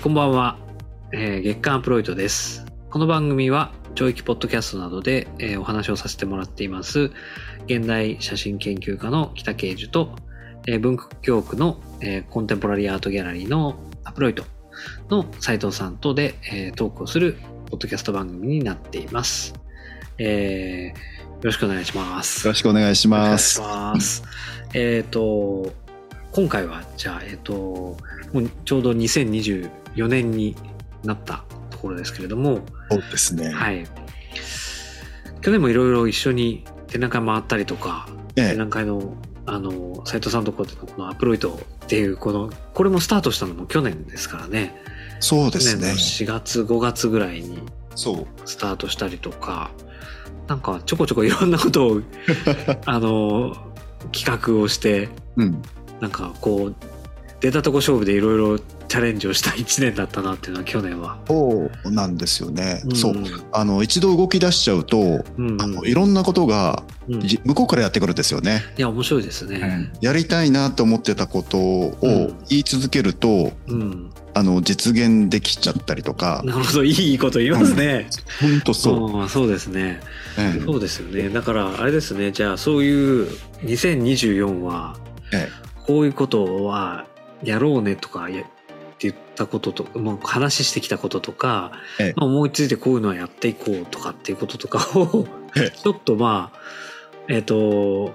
えーこんばんは、えー月刊アップロイドです。この番組は、教育ポッドキャストなどで、えーお話をさせてもらっています、現代写真研究家の北慶樹と、えー文化教区の、えーコンテンポラリーアートギャラリーのアップロイドの斉藤さんとで、えートークをするポッドキャスト番組になっています。えーよろしくお願いします。よろしくお願いします。ます。えっ、と、今回は、じゃあ、えっ、と、もうちょうど2024年になったところですけれども、そうですね。はい。去年もいろいろ一緒に展覧会回ったりとか、え展覧会の、あの、斉藤さんとこでのこのアプロイトっていう、この、これもスタートしたのも去年ですからね。そうですね去年の。4月、5月ぐらいにそう。スタートしたりとか、なんかちょこちょこいろんなことを、あの、企画をして、うん。なんかこう、出たとこ勝負でいろいろチャレンジをした1年だったなっていうのは去年は。そうなんですよね。んそう。あの、一度動き出しちゃうと、うん。あの、いろんなことが、うん向こうからやってくるんですよね。や、面白いですね。やりたいなと思ってたことをうん言い続けると、うん。あの、実現できちゃったりとか、なるほど、いいこと言いますね。本当そう。うんそうですね。ええそうですよね。だから、あれですね。じゃあ、そういう2024は、えこういうことはやろうねとかやって言ったことともう話してきたこととか、ええ。まあ思いついてこういうのはやっていこうとかっていうこととかをええ。ちょっとまあえっ、と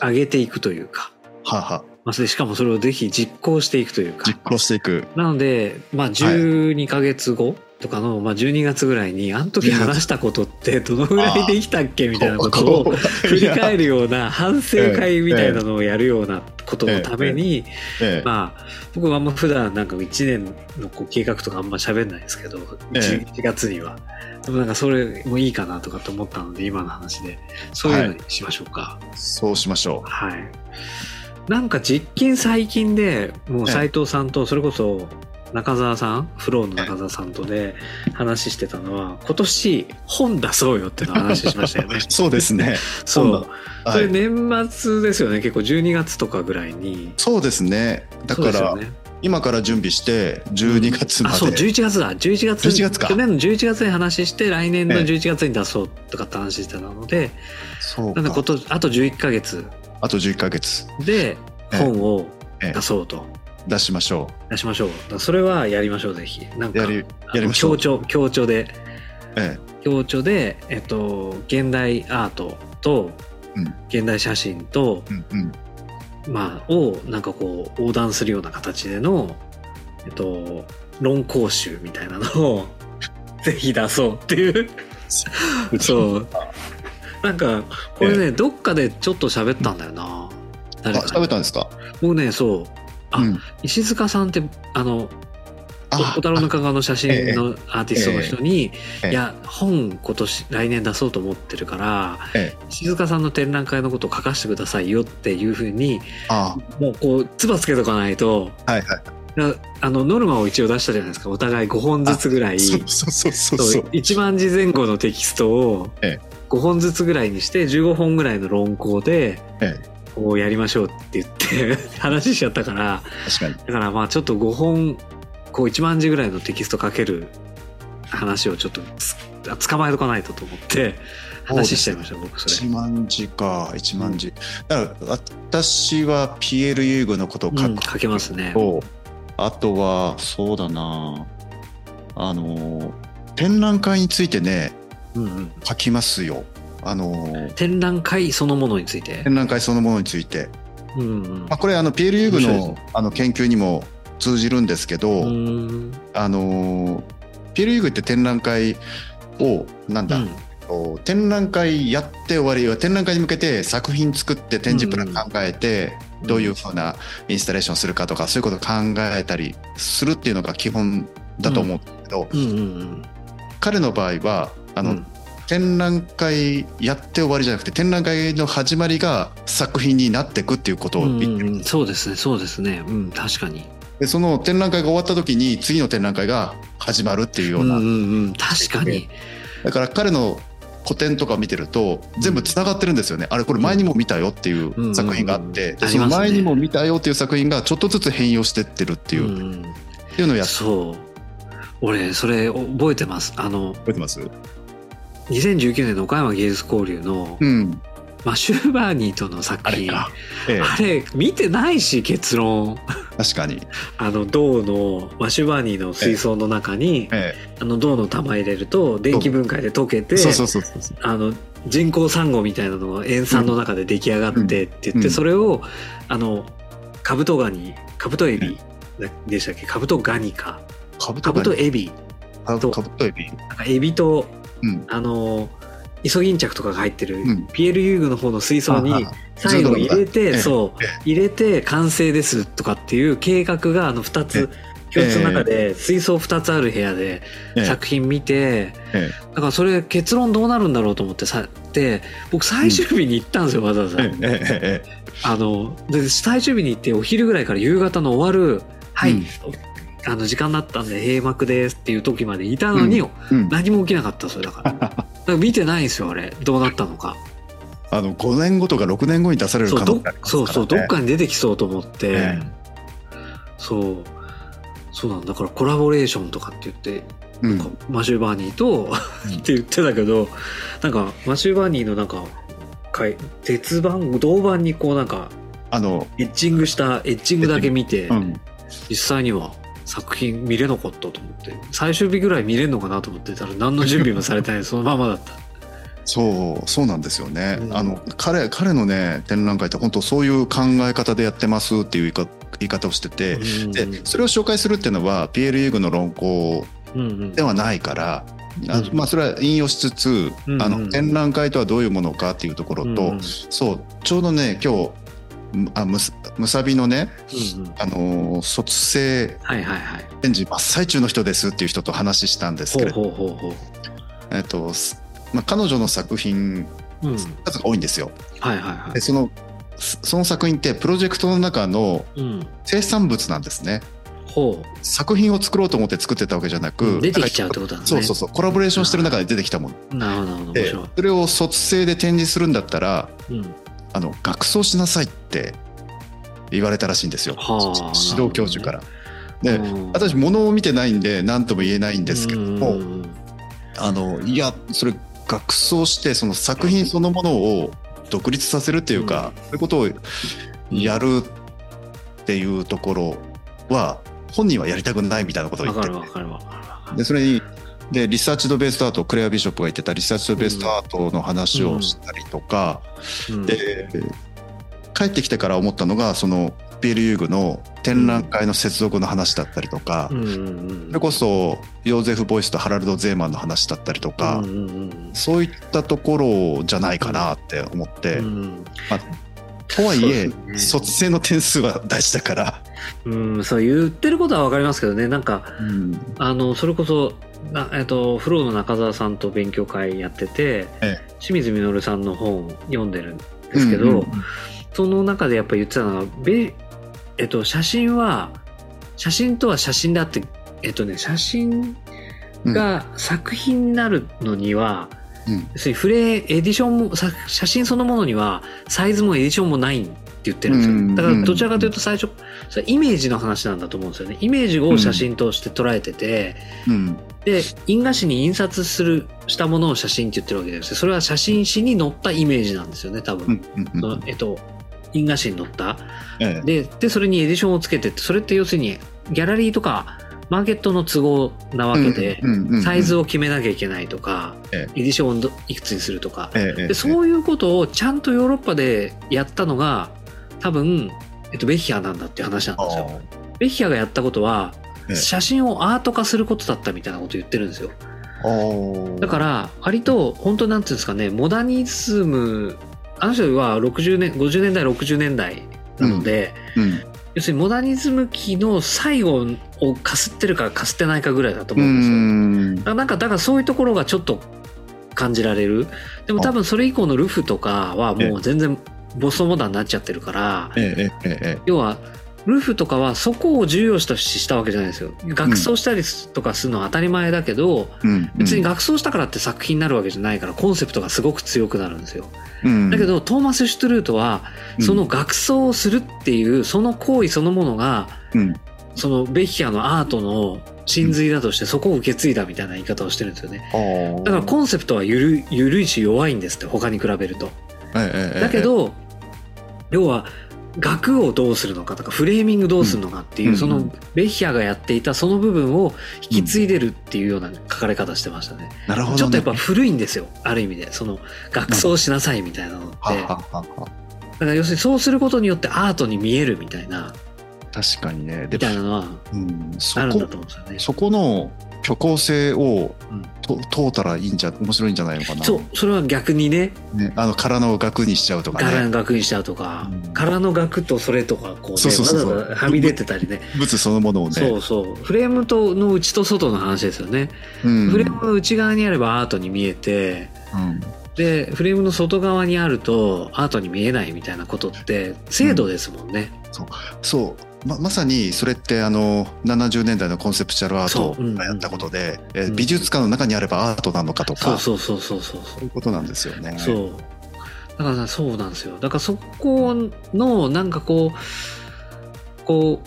上げていくというか、はあはまあ、しかもそれをぜひ実行していくというか。実行していく。なのでまあ12ヶ月後とかの、まあ、12月ぐらいにあの時話したことってどのぐらいできたっけみたいなことを振り返るような反省会みたいなのをやるようなことのために、ええまあ僕はあんま普段なんか1年のこう計画とかあんま喋んないですけど、え11月には。でもなんかそれもいいかなとかと思ったので今の話でそういうのにしましょうか。そうしましょはい。なんか実験最近でもう斉藤さんとそれこそ中澤さんフローの中澤さんとで話してたのは今年本出そうよっていうのを話しましたよねう。そうですね。そう。はそれい。年末ですよね結構12月とかぐらいに。そうですね。だからね今から準備して、12月まで。あそう11月だ11月11月か去年の11月に話して来年のええ11月に出そうとかって話してたので、そうかなんでことあと11ヶ月あと11ヶ月でええ本をええ出そうと出しましょ出しましょうそれはやりましょうぜひなんかう。やり、やりましょう。強調強調でえ強調でえっと現代アートとうん現代写真と、え。うんうん。まあをなんかこう横断するような形でのえっと論考集みたいなのを ぜひ出そうっていう そう。なんか、これね、どっかでちょっと喋ったんだよな。あ、誰かに。食べたんですか？もうね、そう。あうん石塚さんって、あの、あ小太郎の加賀の写真のアーティストの人に、ええいや、本今年、来年出そうと思ってるから、え石塚さんの展覧会のことを書かせてくださいよっていうふうに、あもうこう、つばつけとかないと、はいはい。なあの、ノルマを一応出したじゃないですか。お互い5本ずつぐらい。そうそうそうそうそそうう。1万字前後のテキストをえ5本ずつぐらいにして15本ぐらいの論考でえこうやりましょうって言って 話しちゃったから確かに。だからまあちょっと5本こう1万字ぐらいのテキストかける話をちょっとつ捕まえとかないとと思って話しちゃいました僕それ。1万字か、1万字。だから、私はピエール・ユーゴのことを書くうん書けますね。と、あとは、そうだなあの、展覧会についてね、うんうん書きますよ。あの、展覧会そのものについて？展覧会そのものについて。うんうん。まあ、これ、あの、ピエール・ユーグのあの研究にも通じるんですけど、あの、ピエール・ユーグって展覧会を、なんだ、うん。展覧会やって終わりは展覧会に向けて作品作って展示プラン考えて、うんどういうふうなインスタレーションするかとかそういうことを考えたりするっていうのが基本だと思うんだけど、うんうん。彼の場合はあの、うん展覧会やって終わりじゃなくて展覧会の始まりが作品になっていくっていうことをうん言ってる、うんうんそうですね。そうですね。うん。確かに。でその展覧会が終わった時に次の展覧会が始まるっていうような、うんうんうん。確かに。だから彼の古典とか見てると全部つながってるんですよね、あれこれ前にも見たよっていう作品があって、その前にも見たよっていう作品がちょっとずつ変容してってるっていう、んん。でいうのをやっそう。俺それ覚えてます。あの覚えてます？2019年の岡山芸術交流のうん。マシュー・バーニーとの作品。あれか。ええ、あれ見てないし結論。確かに。あの銅のマシュー・バーニーの水槽の中にえあの銅の玉入れると電気分解で溶けてえ、そうそうそうそうそう。あの人工サンゴみたいなのが塩酸の中で出来上がってって言って、うん。それをあのカブトガニカブトエビ。でしたっけ？カブトガニか。カブカブトエビ。カブカブトエビ。なんかエビとうん。あのイソギンチャクとかが入ってる、うん。ピエール遊具の方の水槽に最後入れて、ええそう。え入れて完成ですとかっていう計画があの2つ教室の中で水槽2つある部屋でええ。作品見て、えだからそれ結論どうなるんだろうと思ってさで僕最終日に行ったんですよ、わざわざ、あので最終日に行ってお昼ぐらいから夕方の終わるはい、うんあの時間になったんで閉幕ですっていう時までいたのに。何も起きなかったそれだから。だから見てないんですよあれ。どうなったのか。あの、5年後とか6年後に出される可能性ありますからね。そうそうどっかに出てきそうと思って、えそう。そうなんだ。からコラボレーションとかって言って、うん。なんかマシュー・バーニーとうん。って言ってたけどなんかマシュー・バーニーのなんか鉄板銅板にこうなんかあの、エッチングしたエッチングだけ見て、うん。実際には作品見れなかったと思って。最終日ぐらい見れるのかなと思ってたら何の準備もされてない。そのままだった。そう、そうなんですよね。うん。あの、彼、彼のね、展覧会って本当そういう考え方でやってますっていう言い方をしてて、うんで、それを紹介するっていうのは、ピエール・ユーグの論考うんうんではないから、あうん。まあ、それは引用しつつ、うんあの、展覧会とはどういうものかっていうところと、うんうん。そう、ちょうどね、今日、むあむすむさびのね、うんうん。あのー卒生展示真っ最中の人ですっていう人と話したんですけれど、えっと、すまあ、彼女の作品ううん。数が多いんですよ。はいはいはでそのそその作品ってプロジェクトの中のいうん。生産物なんですね。ほ作品を作ろうと思って作ってたわけじゃなく、う出てきちゃうってことなんですね。そうそうそう。コラボレーションしてる中で出てきたもの。なるほどなるほど面でそれを卒生で展示するんだったらうんあの学装しなさいって言われたらしいんですよ、はあ指導教授から。で、うん。私物を見てないんで何とも言えないんですけども、あのいやそれ額装してその作品そのものを独立させるっていうか、そういうことをやるっていうところは本人はやりたくないみたいなことをわ言ってる。でそれにで research-based art クレア・ビショップが言ってた research-based art の話をしたりとか、うん。で帰ってきてから思ったのがそのピエール・ユーグの展覧会の接続の話だったりとか、うんそれこそヨーゼフ・ボイスとハラルド・ゼーマンの話だったりとか、うんそういったところじゃないかなって思って、うん。とはいえ、ね。卒生の点数は大事だから、うん、そう言ってることはわかりますけどね。なんかあのそれこそな、えっと、フローの中澤さんと勉強会やってて、え清水稔さんの本読んでるんですけど、うんうんその中でやっぱ言ってたのが、べえっと、写真は写真とは写真であって、えっとね、写真が作品になるのには、うん。要するにフレエディションもさ写真そのものにはサイズもエディションもないって言ってるんですよ、うんだからどちらかというと最初それイメージの話なんだと思うんですよね。イメージを写真として捉えてて、うんで印画紙に印刷するしたものを写真って言ってるわけですよそれは写真誌に載ったイメージなんですよね多分、そのえっと印画紙に載った。ええ。ででそれにエディションをつけてってそれって要するにギャラリーとかマーケットの都合なわけで、サイズを決めなきゃいけないとか、えエディションをどいくつにするとか、ええええ。でそういうことをちゃんとヨーロッパでやったのが多分、えっと、ベッヒャーなんだっていう話なんですよ。ベッヒャーがやったことは、ええ写真をアート化することだったみたいなことを言ってるんですよ。だから割と本当なんていうんですかねモダニズムあの人は60年50年代60年代なので、うん。要するにモダニズム期の最後をかすってるかかすってないかぐらいだとう思うんですよ。なんかだからそういうところがちょっと感じられる。でも多分それ以降のルフとかはもう全然ボストンモダンになっちゃってるから要はルフとかはそこを重要視したわけじゃないですよ。学装したりとかするのは当たり前だけど、えうん。別に学装したからって作品になるわけじゃないからコンセプトがすごく強くなるんですよ。うん。だけどトーマス・シュトゥルートはその学装をするっていうその行為そのものがうん。そのベッヒャのアートの真髄だとしてそこを受け継いだみたいな言い方をしてるんですよね。だからコンセプトはゆる緩いし弱いんですって他に比べると。だけ、ど、要は額をどうするのかとかフレーミングどうするのかっていう、うんそのベッヒャがやっていたその部分を引き継いでるっていうような書かれ方してましたね。なるほど、ね。ちょっとやっぱ古いんですよある意味でその学装しなさいみたいなのってはだから要するにそうすることによってアートに見えるみたいな確かにね。みたいなのはあるんだこと思うんですよね。そこの虚構性をうん。と通ったらいいんじゃ面白いんじゃないのかな。そうそれは逆にね。ね、あの殻の額にしちゃうとか柄のね。額にしちゃうとか、うん。柄の額とそれとかこうねそうそうそうそう。わざわざはみ出てたりね。物そのものをね。そうそう。フレームとの内と外の話ですよね、うん。フレームの内側にあればアートに見えてうん。でフレームの外側にあるとアートに見えないみたいなことって制度ですもんね、そうままさにそれってあの70年代のコンセプチュアルアートがやったことで、えうん。美術館の中にあればアートなのかとか、そうそうそうそうそう。そういうことなんですよね。そう。だからそうなんですよ。だからそこのなんかこうこ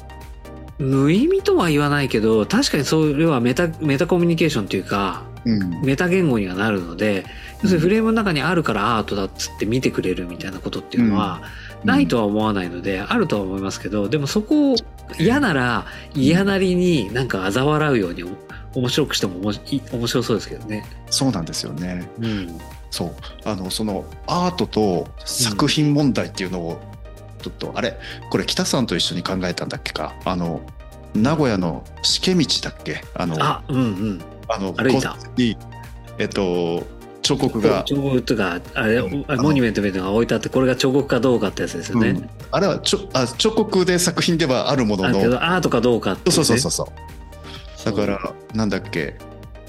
う無意味とは言わないけど確かにそれはメタメタコミュニケーションというかうんメタ言語にはなるので要するにフレームの中にあるからアートだっつって見てくれるみたいなことっていうのはないとは思わないのであるとは思いますけどでもそこを嫌なら嫌なりになんか嘲笑うように面白くしても面白そうですけどね。そうなんですよね。うん。そう。あのそのアートと作品問題っていうのをちょっと、あれこれ北さんと一緒に考えたんだっけか？あの名古屋のしけ道だっけ？あのあうんうんあの歩いた。こにえっと彫刻が、彫刻があれうん。あモニュメントみたいなのが置いてあってこれが彫刻かどうかってやつですよね。うん。あれはちょあ彫刻で作品ではあるものの。どアートかどうかっていそうねそうそうそう。だからなんだっけ。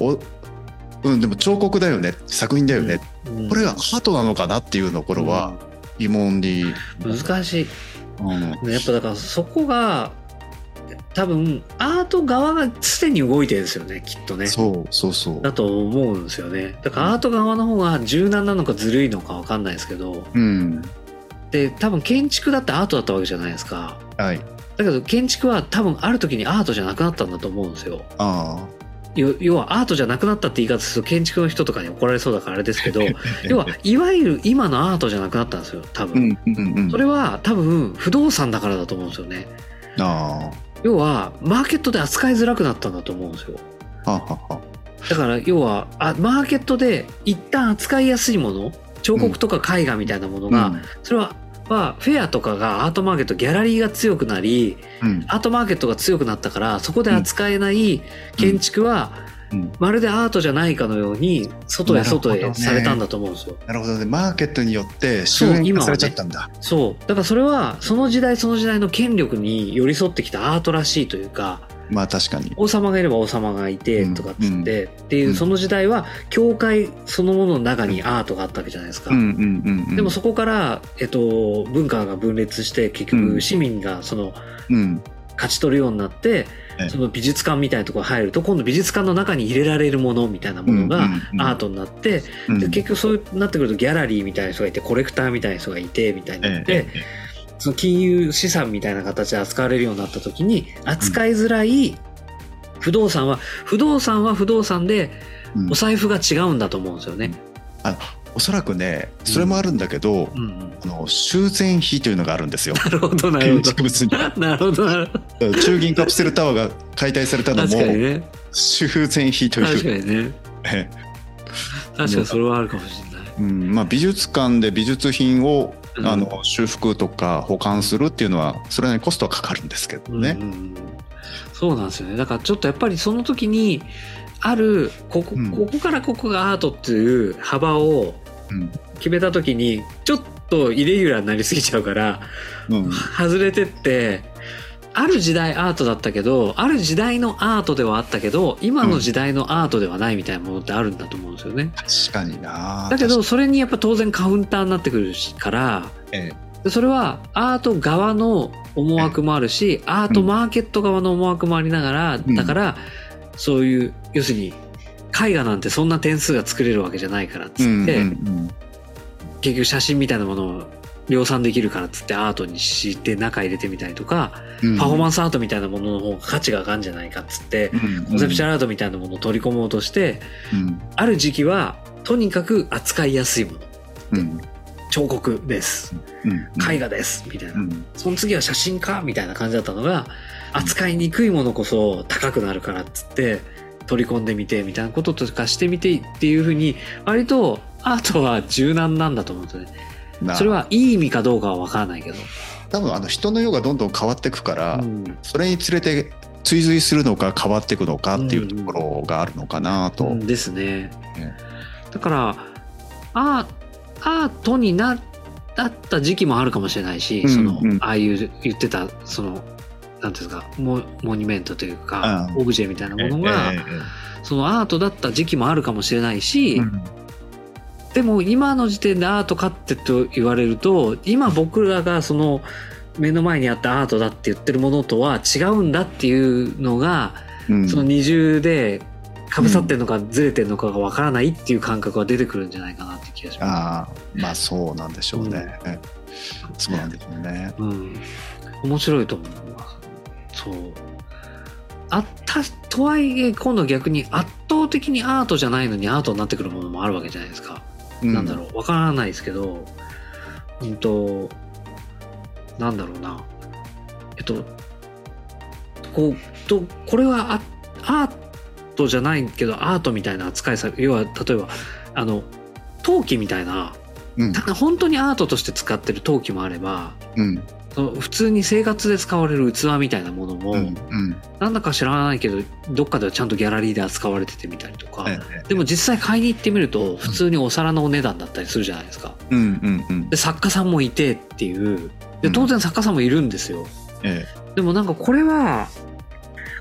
おうんでも彫刻だよね。作品だよね、うん。これがアートなのかなっていうところは疑問に、うん難しい。うん。やっぱだからそこが多分アート側がすでに動いてるんですよねきっとね。そうそうそう。だと思うんですよね。だからアート側の方が柔軟なのかずるいのかわかんないですけど。うん。で多分建築だってアートだったわけじゃないですか。はい。だけど建築は多分ある時にアートじゃなくなったんだと思うんですよ。あよ要はアートじゃなくなったって言い方すると建築の人とかに怒られそうだからあれですけどあ 要はいわゆる今のアートじゃなくなったんですよ多う分、んうんうん。それは多分不動産だからだと思うんですよね。あ要はマーケットで扱いづらくなったんだと思うんですよ。あはははだから要はあマーケットで一旦扱いやすいもの彫刻とか絵画みたいなものが、それははフェアとかがアートマーケットギャラリーが強くなりうん。アートマーケットが強くなったからそこで扱えない建築はうん。まるでアートじゃないかのように外へ外へされたんだと思うんですよ。なるほどね。マーケットによって終焉化されちゃったんだ。そう。だからそれはその時代その時代の権力に寄り添ってきたアートらしいというかまあ確かに。王様がいれば王様がいてとかっつって、っていううん。その時代は教会そのものの中にアートがあったわけじゃないですか。でもそこから、えっと、文化が分裂して結うん。局市民がそのうん勝ち取るようになって、ええ。その美術館みたいなところに入ると今度美術館の中に入れられるものみたいなものがアートになって、うん。で結局そうなってくるとギャラリーみたいな人がいてコレクターみたいな人がいてみたいになって、ええその金融資産みたいな形で扱われるようになった時に扱いづらい不動産は不動産は不動産でうん。お財布が違うんだと思うんですよね。おそらくねそれもあるんだけど、うんうんあの修繕費というのがあるんですよなるほどなる建ほど。築物になるほど なるほど。中銀カプセルタワーが解体されたのも。修繕費と確いうかにね。え確かにそれはあるかもしれない。うんまあ、美術館で美術品を、うんあの修復とか保管するっていうのはそれなりにコストはかかるんですけどねうん。うんうんそうなんですよね。だからちょっとやっぱりその時にあるここ,、うんここからここがアートっていう幅をうん決めた時にちょっとイレギュラーになりすぎちゃうからうん。外れてってある時代アートだったけどある時代のアートではあったけど今の時代のアートではないみたいなものってあるんだと思うんですよね。確かにな。だけどそれにやっぱ当然カウンターになってくるからえでそれはアート側の思惑もあるしアートマーケット側の思惑もありながら、ん。だからそういう要するに絵画なんてそんな点数が作れるわけじゃないからっつって、うんうん結局写真みたいなものを量産できるからっつってアートにして中入れてみたりとか、うん。パフォーマンスアートみたいなものの方が価値が上がるんじゃないかっつって、うんコンセプチュアルアートみたいなものを取り込もうとして、うん。ある時期はとにかく扱いやすいもの。うん。彫刻です。うん。絵画ですみたいな、うん。その次は写真家みたいな感じだったのが扱いにくいものこそ高くなるからっつって取り込んでみてみたいなこととかしてみてっていうふうに割とアートは柔軟なんだと思うんですよね。なそれはいい意味かどうかは分からないけど。多分あの人の世がどんどん変わっていくから、うんそれにつれて追随するのか変わっていくのかっていうところがあるのかなと。うんですねね。だからアートになった時期もあるかもしれないし、うんそのうんああいう言ってたそのなんていうんですかモモニュメントというか、うんオブジェみたいなものが、ええそのアートだった時期もあるかもしれないし、うんでも今の時点でアートかってと言われると今僕らがその目の前にあったアートだって言ってるものとは違うんだっていうのが、うんその二重でかぶさってるのかずれてるのかがわからないっていう感覚は出てくるんじゃないかなって気がしまああまあそうなんでしょうね。そうなんでしょうね。す。うん。面白いと思います。そう。あった、とはいえ今度逆に圧倒的にアートじゃないのにアートになってくるものもあるわけじゃないですか。なんだろう、わからないですけど、うんと、なんだろうな。えっと、こう、と、これはアアートじゃないけど、アートみたいな扱いされ、要は、例えば、あの、陶器みたいな、うん。ただ本当にアートとして使ってる陶器もあれば、うん。その普通に生活で使われる器みたいなものも、うん。うん。なんだか知らないけど、どっかではちゃんとギャラリーで扱われててみたりとか、ええでも実際買いに行ってみると普通にお皿のお値段だったりするじゃないですか。で作家さんもいてっていうでうん当然作家さんもいるんですよ。えでもなんかこれは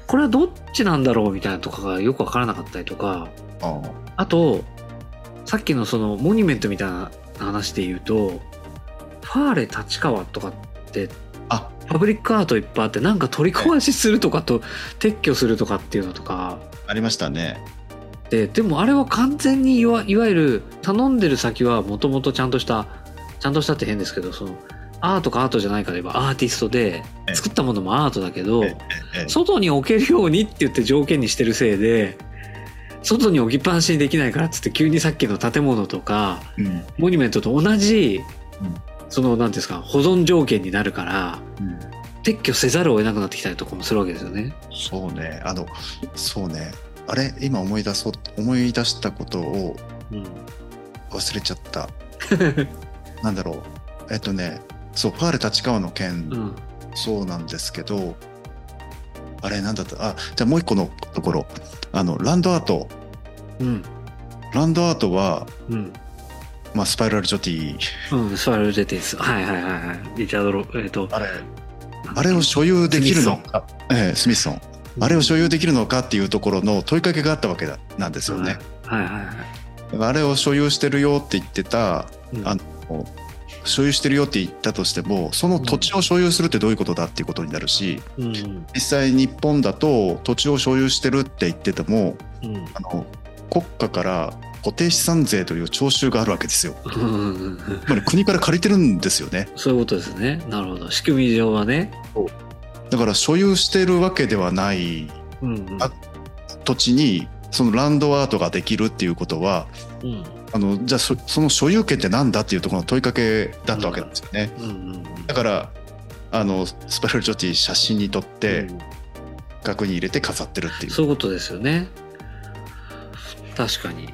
これはどっちなんだろうみたいなとかがよくわからなかったりとかあとさっきのそのモニュメントみたいな話で言うとファーレ立川とかってあパブリックアートいっぱいあってなんか取り壊しするとかと撤去するとかっていうのとか。ありましたね。ででもあれは完全にいわいわゆる頼んでる先はもともとちゃんとしたちゃんとしたって変ですけどそのアートかアートじゃないかで言えばアーティストでええ。作ったものもアートだけど外に置けるようにって言って条件にしてるせいで外に置きっぱなしにできないからっつって急にさっきの建物とかうん。モニュメントと同じ、うんその何ですか保存条件になるからうん撤去せざるを得なくなってきたりとかもするわけですよね。そうね。あの、そうね。あれ？今思い出そう、思い出したことをうん忘れちゃった。なんだろう。えっとね、そう、ファーレ立川の件、うんそうなんですけど、あれなんだった？あ、じゃあもう一個のところ。あの、ランドアート。うんランドアートは、うんまあ、スパイラルジョティ。うん、スパイラルジェティス。はいはいはいはい。リチャードロ、えっ、と、あれ、あれを所有できるのか。ええスミソン。あれを所有できるのかっていうところの問いかけがあったわけだなんですよね。はいはいはい。あれを所有してるよって言ってた、うんあの所有してるよって言ったとしてもその土地を所有するってどういうことだっていうことになるしうん実際日本だと土地を所有してるって言っててもうんあの国家から固定資産税という徴収があるわけですよ。つまり国から借りてるんですよね。そういうことですね。なるほど。仕組み上はね。だから所有してるわけではないうんうんあ土地にそのランドアートができるっていうことはうんあのじゃあそその所有権ってなんだっていうところの問いかけだったわけなんですよね。だからあのスパイラルジョティ写真に撮ってうん額に入れて飾ってるっていう。そういうことですよね。確かに。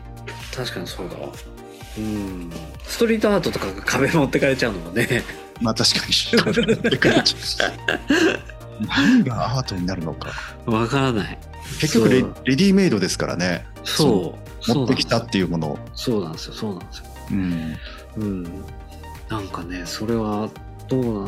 確かにそうだわ。うん。ストリートアートとかが壁持ってかれちゃうのもね。まあ確かに。何がアートになるのか。わからない。結局レレディメイドですからね。そう。持ってきたっていうものを。そうなんですよ。そうなんですよ。うん。うん。なんかね、それはどうなの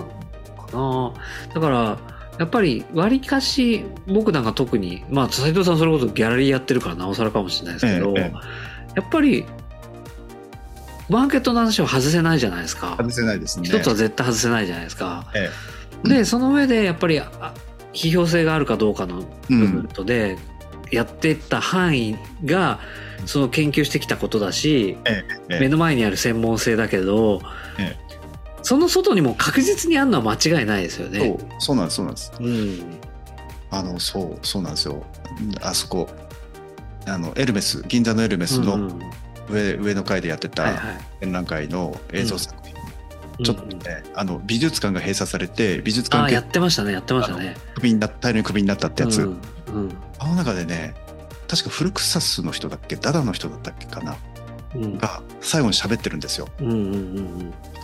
かな。だから、やっぱり割りかし、僕なんか特に、まあ、斉藤さんそれこそギャラリーやってるからなおさらかもしれないですけど、ええやっぱり、マーケットの話は外せないじゃないですか。外せないですね。一つは絶対外せないじゃないですか。えで、その上でやっぱりあ批評性があるかどうかのえ部分とで、やってった範囲がその研究してきたことだし、ええ目の前にある専門性だけど、えその外にも確実にあるのは間違いないですよそね。うそうなんですそうなんですうん。あのそうそうなんですよあそこあのエルメス銀座のエルメスの上,、上の階でやってた。展覧会の映像作品、ちょっとね、あの美術館が閉鎖されて美術館やってましたね、やってましたね。クビになった大量にクビになったってやつ、うん。うんあの中でね確かフルクサスの人だっけダダの人だったっけかなうんが最後に喋ってるんですよ。うんうん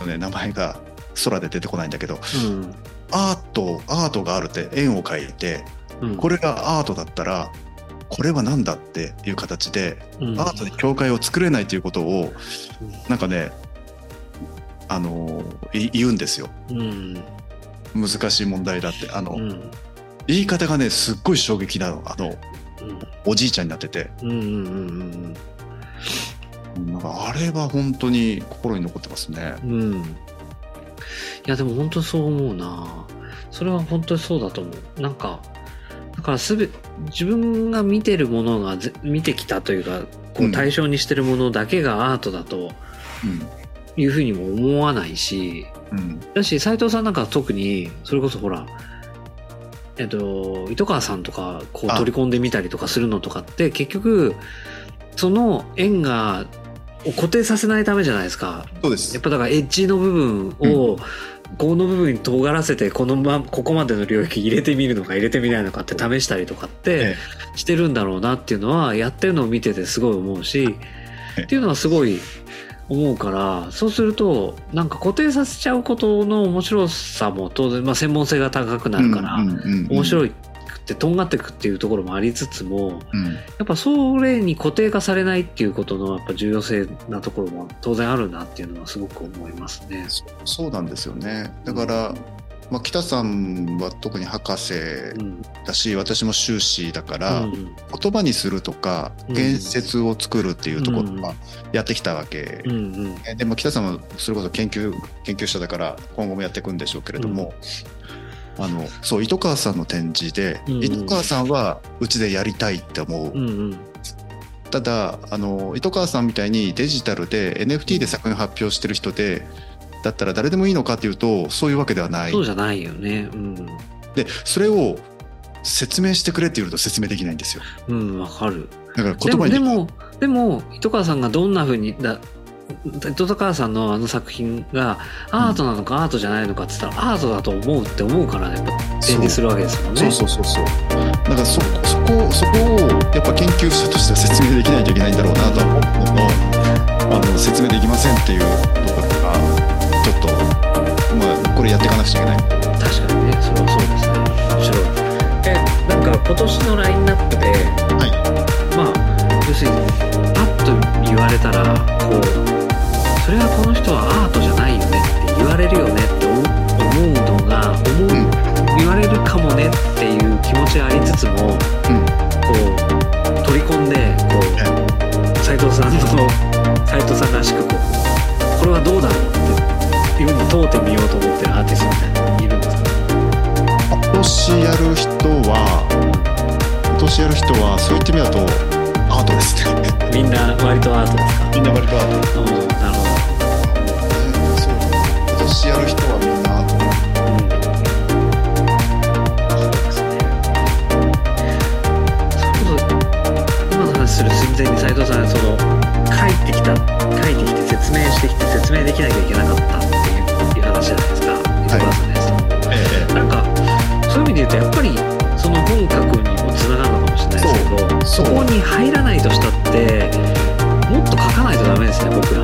うんね名前が空で出てこないんだけどうんアートアートがあるって円を描いてうん。これがアートだったらこれは何だっていう形でうん。アートで境界を作れないということをなんかねあのい言うんですよ。うん。難しい問題だって。あの、うん。言い方がねすっごい衝撃なの。あのうん。おじいちゃんになってて。うんうんうんなんかあれは本当に心に残ってますね。いやでも本当にそう思うな。それは本当にそうだと思う。なんかだからすべ自分が見てるものがぜ見てきたというかこううん対象にしてるものだけがアートだとうんいうふうにも思わないし、うん。だし斉藤さんなんか特にそれこそほらえっと糸川さんとかこうあ取り込んでみたりとかするのとかって結局その円がを固定させないためじゃないですか。そうです。やっぱだからエッジの部分を、この部分に尖らせてこのまここまでの領域入れてみるのか入れてみないのかって試したりとかってえしてるんだろうなっていうのはやってるのを見ててすごい思うしええっていうのはすごい思うからそうするとなんか固定させちゃうことの面白さも当然、まあ、専門性が高くなるから面白い。いくてとんがってくっていうところもありつつもうん。やっぱそれに固定化されないっていうことのやっぱ重要性なところも当然あるなっていうのはすごく思いますね。そそうなんですよね。だから、まあ、北さんは特に博士うん。だし、私も修士だから、うん。言葉にするとかうん。言説を作るっていうところうんはやってきたわけ。うん。でも北さんはそれこそ研究研究者だから今後もやっていくんでしょうけれども、あのそう糸川さんの展示で、うんうん。糸川さんはうちでやりたいって思う、うんうん。ただあの糸川さんみたいにデジタルで NFT で作品を発表してる人でだったら誰でもいいのかっていうとそういうわけではない。そうじゃないよね。うん。でそれを説明してくれって言うと説明できないんですよ。うんわかる。だからで言葉にもでもでも糸川さんがどんなふうにだ糸川さんのあの作品がアートなのかアートじゃないのかって言ったら、アートだと思うって思うからやっぱ展示するわけですもんね。そうそうそうそう。だからそそこそこをやっぱ研究者としては説明できないといけないんだろうなとは思うのあの説明できませんっていうところがちょっとまあこれやっていかなくちゃいけない。確かにねそれはそうですね。面白い。えなんか今年のラインナップではい。まあ要するにパッと言われたらこうそれはこの人はアートじゃないよねって言われるよねって思うのが思う、うん言われるかもねっていう気持ちありつつもうんこう取り込んでこう斉藤さんの斉藤さんらしくこうこれはどうだろうっていうふうに問うてみようと思ってるアーティストみたいなのいるんですか？今年やる人は今年やる人はそういった意味だとアートですね。みんな割とアートですか？みんな割とアートうん。なるほそう今年やる人はみんなアートど、うん、そうですね。それこそ今の話する寸前に斉藤さんその書いてきた書いてきて説明してきて説明できなきゃいけなかったっていう話じゃないですか？糸川さんのやつとええ。なんかそういう意味で言うとやっぱりその本格にもつながるのかもしれないですけどそこに入らないな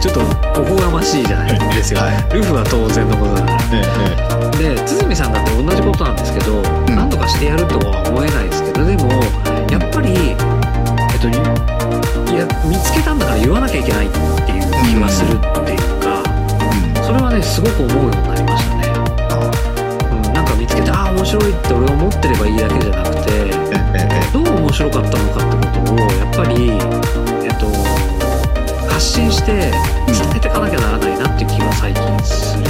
ちょっとおこがましいじゃないですか、はい、ルフは当然のことだから、ええ、で堤さんだって同じことなんですけど、うん、何とかしてやるとは思えないですけどでもやっぱりえっといや見つけたんだから言わなきゃいけないっていう気はするっていうか、うん、それはねすごく思うようになりましたね、うん、なんか見つけてああ面白いって俺思ってればいいだけじゃなくてどう面白かったのかってことをやっぱりえっと発信して伝えていかなきゃならないなって気は最近する、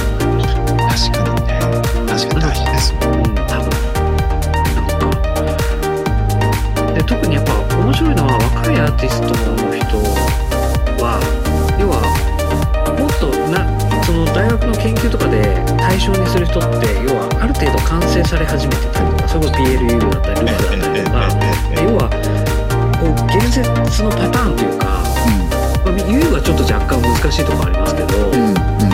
確かにね。確かに大事です。うん多分。なんか。で特にやっぱ面白いのは若いアーティストの人は要はもっとなその大学の研究とかで対象にする人って要はある程度完成され始めてたりとかそれこそ PLU だったりループだったりとか 要はこう現実のパターンというかまあ、はちょっと若干難しいところありますけど、うん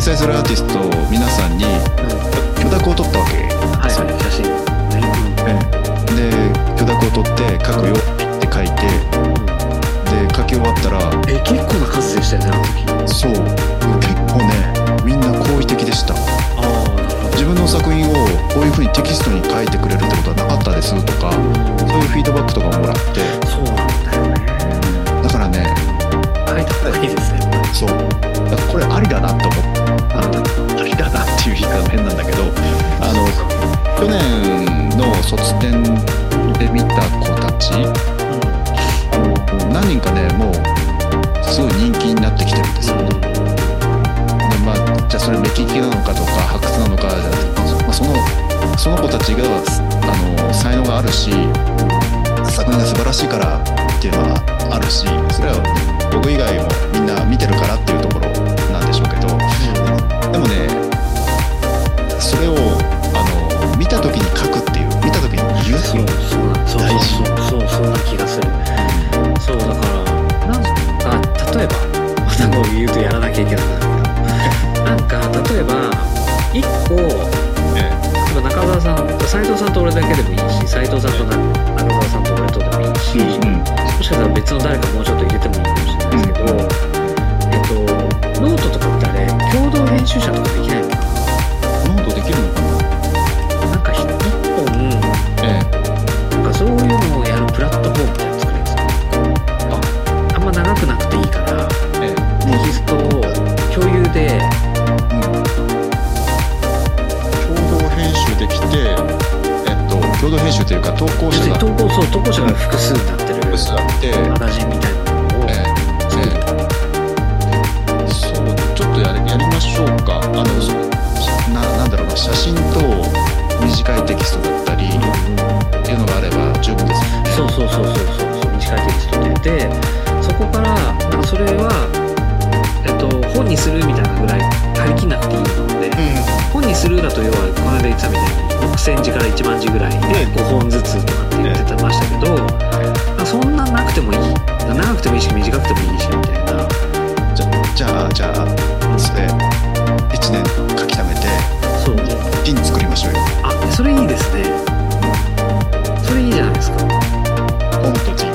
掲載するアーティストを皆さんに許諾を取ったわけ。はいですよはい写真。ねで許諾を取って書くよって書いてで書き終わったらえ結構な数でしたよねあの時。そう。結構ねみんな好意的でした。自分の作品をこういうふうにテキストに書いてくれるってことはなかったですとかそういうフィードバックとかもらって。そうなんだよね。だからね書いた方がいいですね。そう。これありだなと思った。あのありだ変なんだけどあの去年の卒展で見た子たちあの何人かねもうすごい人気になってきてるんですよ、でまあ、じゃあそれ目利きなのかとか発掘なのかじゃなくて、まあ、そのその子たちがあの才能があるし作品が素晴らしいからっていうのはあるしそれは僕以外もみんな見てるからっていうところなんでしょうけど。でもねそうそうそうそう。そう短いテキストでてそこからなんかそれは、えっと、本にするみたいなぐらい張り切んなくていいので、うん、本にするだと要はこの間言ってたみたいに6,000字から1万字ぐらいで5本ずつとかって言ってましたけど、ね、そんななくてもいい長くてもいいし短くてもいいしみたいな。じゃじゃあじゃあそれ1年書き溜めてそう。ピン作りましょうよ。あそれいいですね。それいいじゃないですか。Punto